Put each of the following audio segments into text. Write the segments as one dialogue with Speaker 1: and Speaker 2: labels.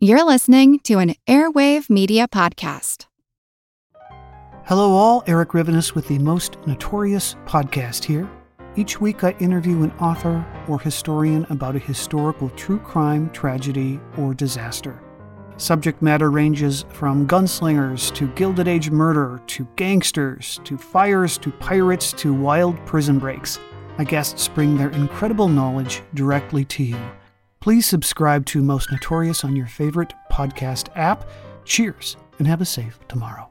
Speaker 1: You're listening to an Airwave Media Podcast.
Speaker 2: Hello, all. Erik Rivenes with the Most Notorious podcast here. Each week, I interview an author or historian about a historical true crime, tragedy, or disaster. Subject matter ranges from gunslingers to Gilded Age murder to gangsters to fires to pirates to wild prison breaks. My guests bring their incredible knowledge directly to you. Please subscribe to Most Notorious on your favorite podcast app. Cheers and have a safe tomorrow.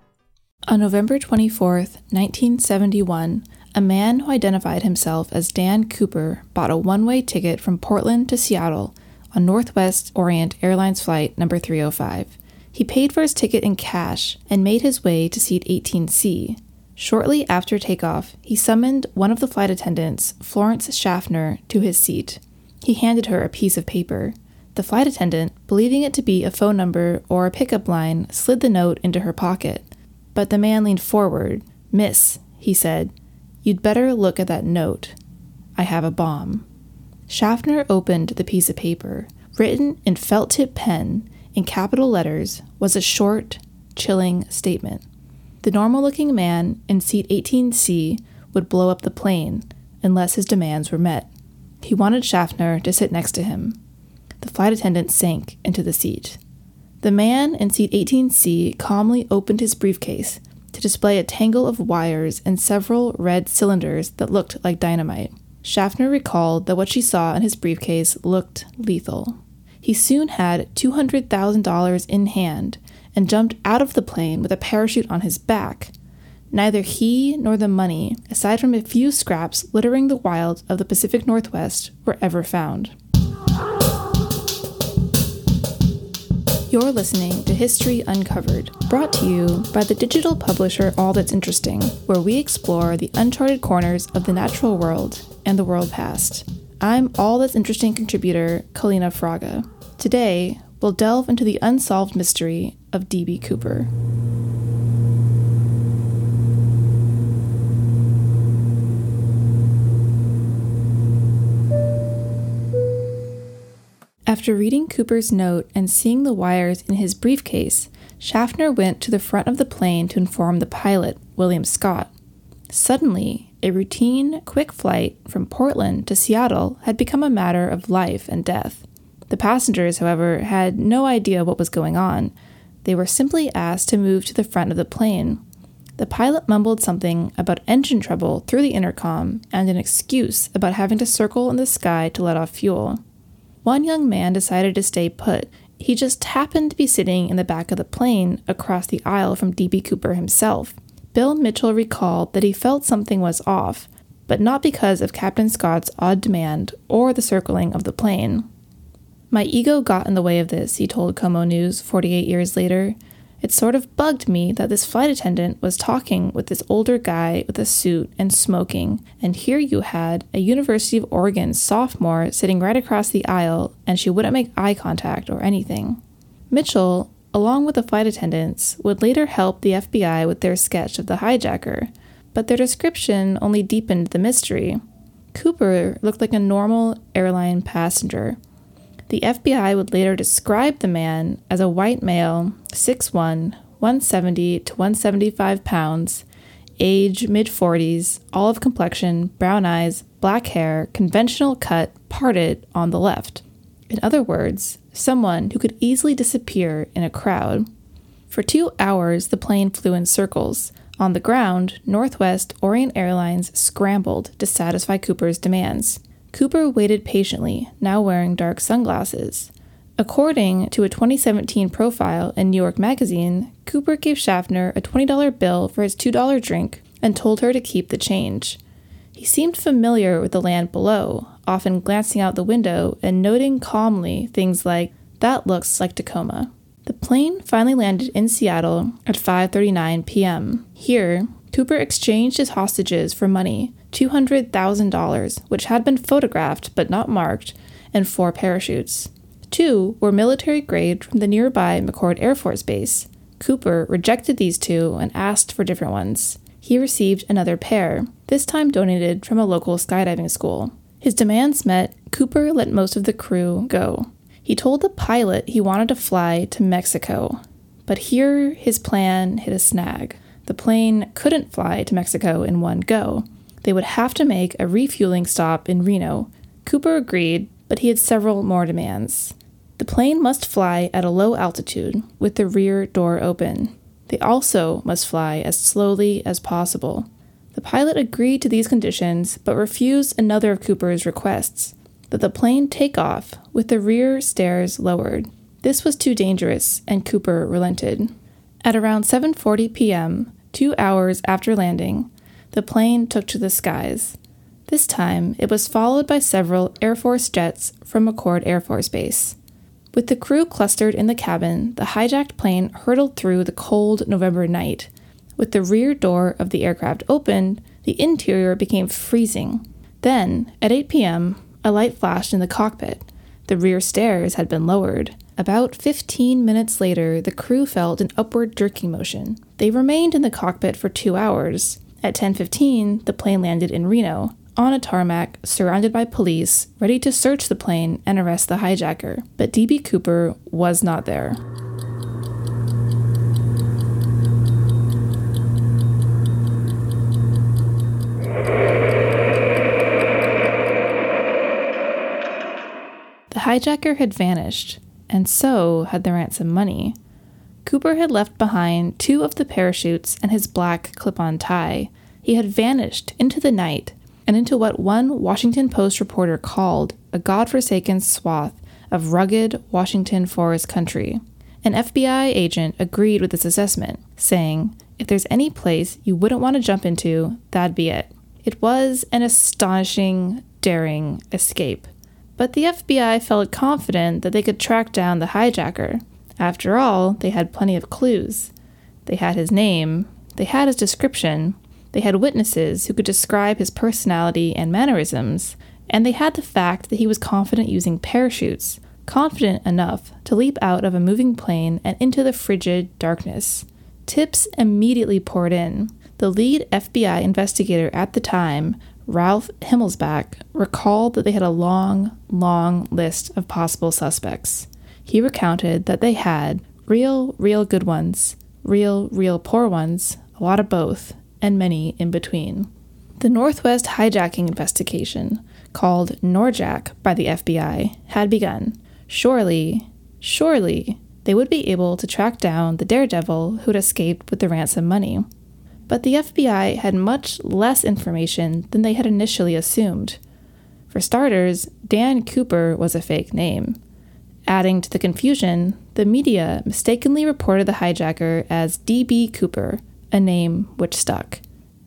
Speaker 3: On November 24, 1971, a man who identified himself as Dan Cooper bought a one way ticket from Portland to Seattle on Northwest Orient Airlines flight number 305. He paid for his ticket in cash and made his way to seat 18C. Shortly after takeoff, he summoned one of the flight attendants, Florence Schaffner, to his seat. He handed her a piece of paper. The flight attendant, believing it to be a phone number or a pickup line, slid the note into her pocket. But the man leaned forward. Miss, he said, you'd better look at that note. I have a bomb. Schaffner opened the piece of paper. Written in felt tip pen, in capital letters, was a short, chilling statement. The normal looking man in seat 18C would blow up the plane unless his demands were met. He wanted Schaffner to sit next to him. The flight attendant sank into the seat. The man in seat 18C calmly opened his briefcase to display a tangle of wires and several red cylinders that looked like dynamite. Schaffner recalled that what she saw in his briefcase looked lethal. He soon had $200,000 in hand and jumped out of the plane with a parachute on his back, Neither he nor the money, aside from a few scraps littering the wilds of the Pacific Northwest, were ever found. You're listening to History Uncovered, brought to you by the digital publisher All That's Interesting, where we explore the uncharted corners of the natural world and the world past. I'm All That's Interesting contributor Kaleena Fraga. Today, we'll delve into the unsolved mystery of D.B. Cooper. After reading Cooper's note and seeing the wires in his briefcase, Schaffner went to the front of the plane to inform the pilot, William Scott. Suddenly, a routine, quick flight from Portland to Seattle had become a matter of life and death. The passengers, however, had no idea what was going on. They were simply asked to move to the front of the plane. The pilot mumbled something about engine trouble through the intercom and an excuse about having to circle in the sky to let off fuel. One young man decided to stay put. He just happened to be sitting in the back of the plane across the aisle from D.B. Cooper himself. Bill Mitchell recalled that he felt something was off, but not because of Captain Scott's odd demand or the circling of the plane. My ego got in the way of this, he told KOMO News 48 years later. It sort of bugged me that this flight attendant was talking with this older guy with a suit and smoking, and here you had a University of Oregon sophomore sitting right across the aisle, and she wouldn't make eye contact or anything. Mitchell, along with the flight attendants, would later help the FBI with their sketch of the hijacker, but their description only deepened the mystery. Cooper looked like a normal airline passenger the FBI would later describe the man as a white male, 6'1, 170 to 175 pounds, age mid 40s, olive complexion, brown eyes, black hair, conventional cut, parted on the left. In other words, someone who could easily disappear in a crowd. For two hours, the plane flew in circles. On the ground, Northwest Orient Airlines scrambled to satisfy Cooper's demands. Cooper waited patiently, now wearing dark sunglasses. According to a 2017 profile in New York Magazine, Cooper gave Schaffner a $20 bill for his $2 drink and told her to keep the change. He seemed familiar with the land below, often glancing out the window and noting calmly things like, that looks like Tacoma. The plane finally landed in Seattle at 5:39 p.m. Here, Cooper exchanged his hostages for money, $200,000, which had been photographed but not marked, and four parachutes. Two were military grade from the nearby McChord Air Force Base. Cooper rejected these two and asked for different ones. He received another pair, this time donated from a local skydiving school. His demands met, Cooper let most of the crew go. He told the pilot he wanted to fly to Mexico, but here his plan hit a snag. The plane couldn't fly to Mexico in one go. They would have to make a refueling stop in Reno. Cooper agreed, but he had several more demands. The plane must fly at a low altitude with the rear door open. They also must fly as slowly as possible. The pilot agreed to these conditions but refused another of Cooper's requests that the plane take off with the rear stairs lowered. This was too dangerous and Cooper relented. At around 7:40 p.m., 2 hours after landing, the plane took to the skies. This time, it was followed by several Air Force jets from McChord Air Force Base. With the crew clustered in the cabin, the hijacked plane hurtled through the cold November night. With the rear door of the aircraft opened, the interior became freezing. Then, at 8 p.m., a light flashed in the cockpit. The rear stairs had been lowered. About 15 minutes later, the crew felt an upward jerking motion. They remained in the cockpit for 2 hours. At 10:15, the plane landed in Reno on a tarmac surrounded by police, ready to search the plane and arrest the hijacker. But D.B. Cooper was not there. The hijacker had vanished, and so had the ransom money. Cooper had left behind two of the parachutes and his black clip on tie. He had vanished into the night and into what one Washington Post reporter called a godforsaken swath of rugged Washington forest country. An FBI agent agreed with this assessment, saying, If there's any place you wouldn't want to jump into, that'd be it. It was an astonishing, daring escape. But the FBI felt confident that they could track down the hijacker. After all, they had plenty of clues. They had his name, they had his description, they had witnesses who could describe his personality and mannerisms, and they had the fact that he was confident using parachutes, confident enough to leap out of a moving plane and into the frigid darkness. Tips immediately poured in. The lead FBI investigator at the time, Ralph Himmelsbach, recalled that they had a long, long list of possible suspects. He recounted that they had real, real good ones, real, real poor ones, a lot of both, and many in between. The Northwest hijacking investigation, called NORJAK by the FBI, had begun. Surely, surely, they would be able to track down the daredevil who'd escaped with the ransom money. But the FBI had much less information than they had initially assumed. For starters, Dan Cooper was a fake name. Adding to the confusion, the media mistakenly reported the hijacker as D.B. Cooper, a name which stuck.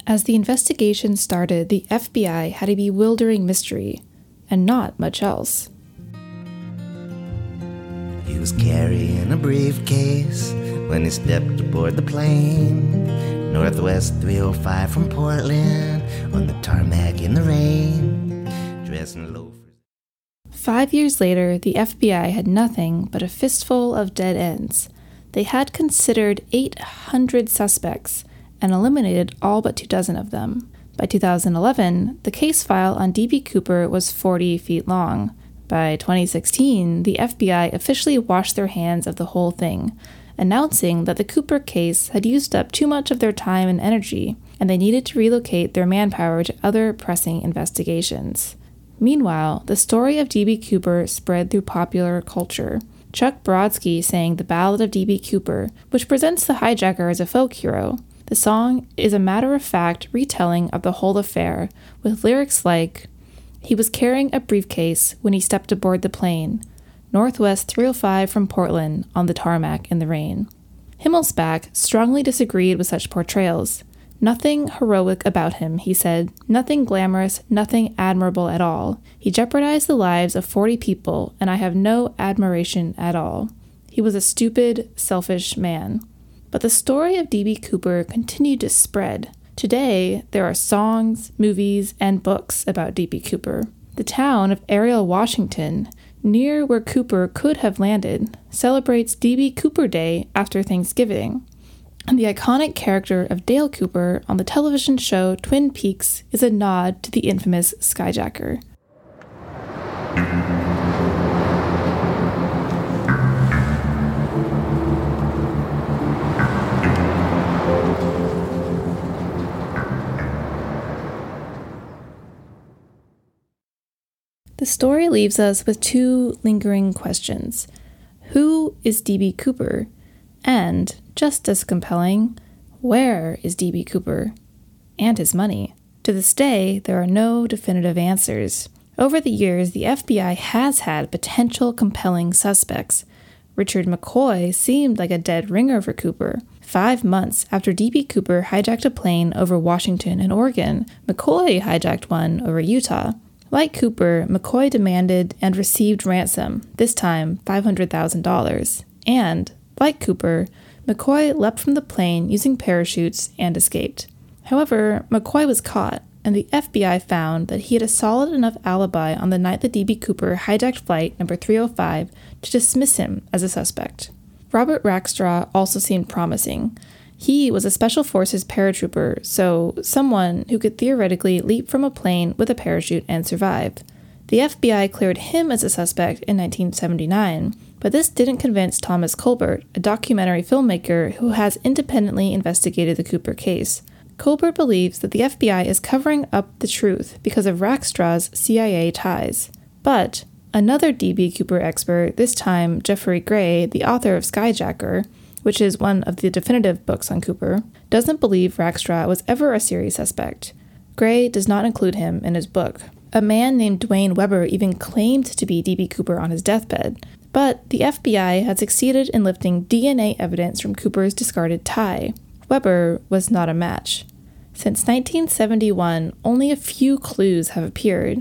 Speaker 3: As the investigation started, the FBI had a bewildering mystery, and not much else.
Speaker 4: He was carrying a briefcase when he stepped aboard the plane. Northwest 305 from Portland, on the tarmac in the rain, dressed in loafers.
Speaker 3: Five years later, the FBI had nothing but a fistful of dead ends they had considered 800 suspects and eliminated all but two dozen of them. By 2011, the case file on D.B. Cooper was 40 feet long. By 2016, the FBI officially washed their hands of the whole thing, announcing that the Cooper case had used up too much of their time and energy, and they needed to relocate their manpower to other pressing investigations. Meanwhile, the story of D.B. Cooper spread through popular culture. Chuck Brodsky sang The Ballad of D.B. Cooper, which presents the hijacker as a folk hero. The song is a matter of fact retelling of the whole affair, with lyrics like He was carrying a briefcase when he stepped aboard the plane, Northwest 305 from Portland, on the tarmac in the rain. Himmelsbach strongly disagreed with such portrayals. Nothing heroic about him, he said, nothing glamorous, nothing admirable at all. He jeopardized the lives of 40 people, and I have no admiration at all. He was a stupid, selfish man. But the story of D.B. Cooper continued to spread. Today, there are songs, movies, and books about D.B. Cooper. The town of Ariel, Washington, near where Cooper could have landed, celebrates D.B. Cooper Day after Thanksgiving. The iconic character of Dale Cooper on the television show Twin Peaks is a nod to the infamous Skyjacker. The story leaves us with two lingering questions Who is D.B. Cooper? And just as compelling, where is D.B. Cooper? And his money. To this day, there are no definitive answers. Over the years, the FBI has had potential compelling suspects. Richard McCoy seemed like a dead ringer for Cooper. Five months after D.B. Cooper hijacked a plane over Washington and Oregon, McCoy hijacked one over Utah. Like Cooper, McCoy demanded and received ransom, this time $500,000. And, like Cooper, McCoy leapt from the plane using parachutes and escaped. However, McCoy was caught, and the FBI found that he had a solid enough alibi on the night that D.B. Cooper hijacked flight number 305 to dismiss him as a suspect. Robert Rackstraw also seemed promising. He was a Special Forces paratrooper, so someone who could theoretically leap from a plane with a parachute and survive. The FBI cleared him as a suspect in 1979, but this didn't convince Thomas Colbert, a documentary filmmaker who has independently investigated the Cooper case. Colbert believes that the FBI is covering up the truth because of Rackstraw's CIA ties. But Another D.B. Cooper expert, this time Geoffrey Gray, the author of Skyjacker, which is one of the definitive books on Cooper, doesn't believe Rackstraw was ever a serious suspect. Gray does not include him in his book. A man named Duane Weber even claimed to be D.B. Cooper on his deathbed, but the FBI had succeeded in lifting DNA evidence from Cooper's discarded tie. Weber was not a match. Since 1971, only a few clues have appeared.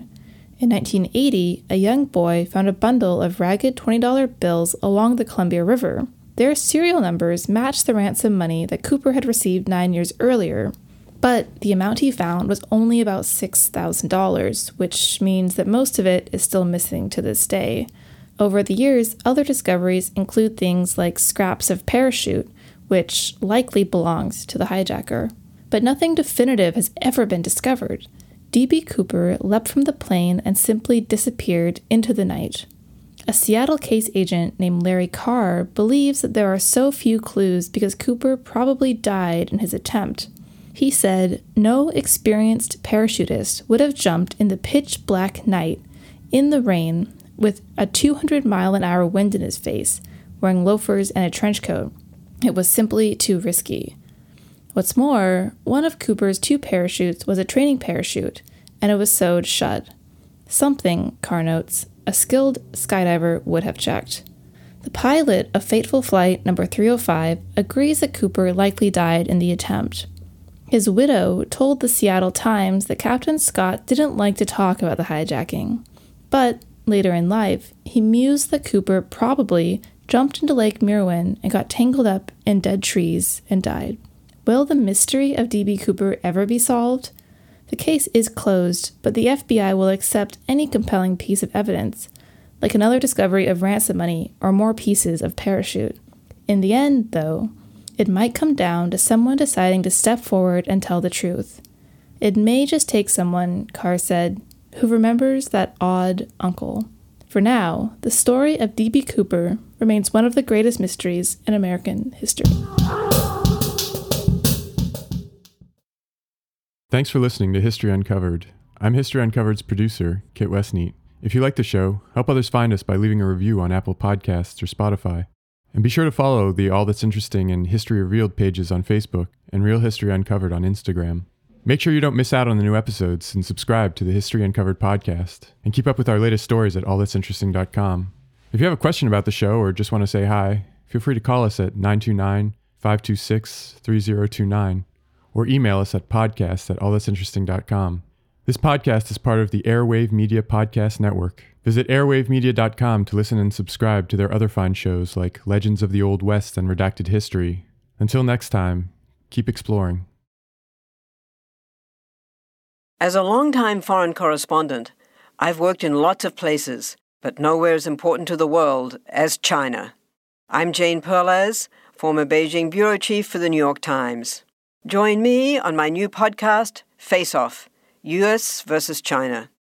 Speaker 3: In 1980, a young boy found a bundle of ragged $20 bills along the Columbia River. Their serial numbers matched the ransom money that Cooper had received nine years earlier, but the amount he found was only about $6,000, which means that most of it is still missing to this day. Over the years, other discoveries include things like scraps of parachute, which likely belongs to the hijacker. But nothing definitive has ever been discovered. D.B. Cooper leapt from the plane and simply disappeared into the night. A Seattle case agent named Larry Carr believes that there are so few clues because Cooper probably died in his attempt. He said no experienced parachutist would have jumped in the pitch black night, in the rain, with a 200 mile an hour wind in his face, wearing loafers and a trench coat. It was simply too risky. What's more, one of Cooper's two parachutes was a training parachute, and it was sewed shut. Something, Carr notes, a skilled skydiver would have checked. The pilot of fateful flight number 305 agrees that Cooper likely died in the attempt. His widow told the Seattle Times that Captain Scott didn't like to talk about the hijacking, but later in life, he mused that Cooper probably jumped into Lake Merwin and got tangled up in dead trees and died. Will the mystery of D.B. Cooper ever be solved? The case is closed, but the FBI will accept any compelling piece of evidence, like another discovery of ransom money or more pieces of parachute. In the end, though, it might come down to someone deciding to step forward and tell the truth. It may just take someone, Carr said, who remembers that odd uncle. For now, the story of D.B. Cooper remains one of the greatest mysteries in American history.
Speaker 5: Thanks for listening to History Uncovered. I'm History Uncovered's producer, Kit Westneat. If you like the show, help others find us by leaving a review on Apple Podcasts or Spotify. And be sure to follow the All That's Interesting and History Revealed pages on Facebook and Real History Uncovered on Instagram. Make sure you don't miss out on the new episodes and subscribe to the History Uncovered podcast. And keep up with our latest stories at allthat'sinteresting.com. If you have a question about the show or just want to say hi, feel free to call us at 929 526 3029 or email us at podcast at allthat'sinteresting.com. This podcast is part of the Airwave Media Podcast Network. Visit airwavemedia.com to listen and subscribe to their other fine shows like Legends of the Old West and Redacted History. Until next time, keep exploring.
Speaker 6: As a long-time foreign correspondent, I've worked in lots of places, but nowhere as important to the world as China. I'm Jane Perlez, former Beijing bureau chief for the New York Times. Join me on my new podcast, Face Off US versus China,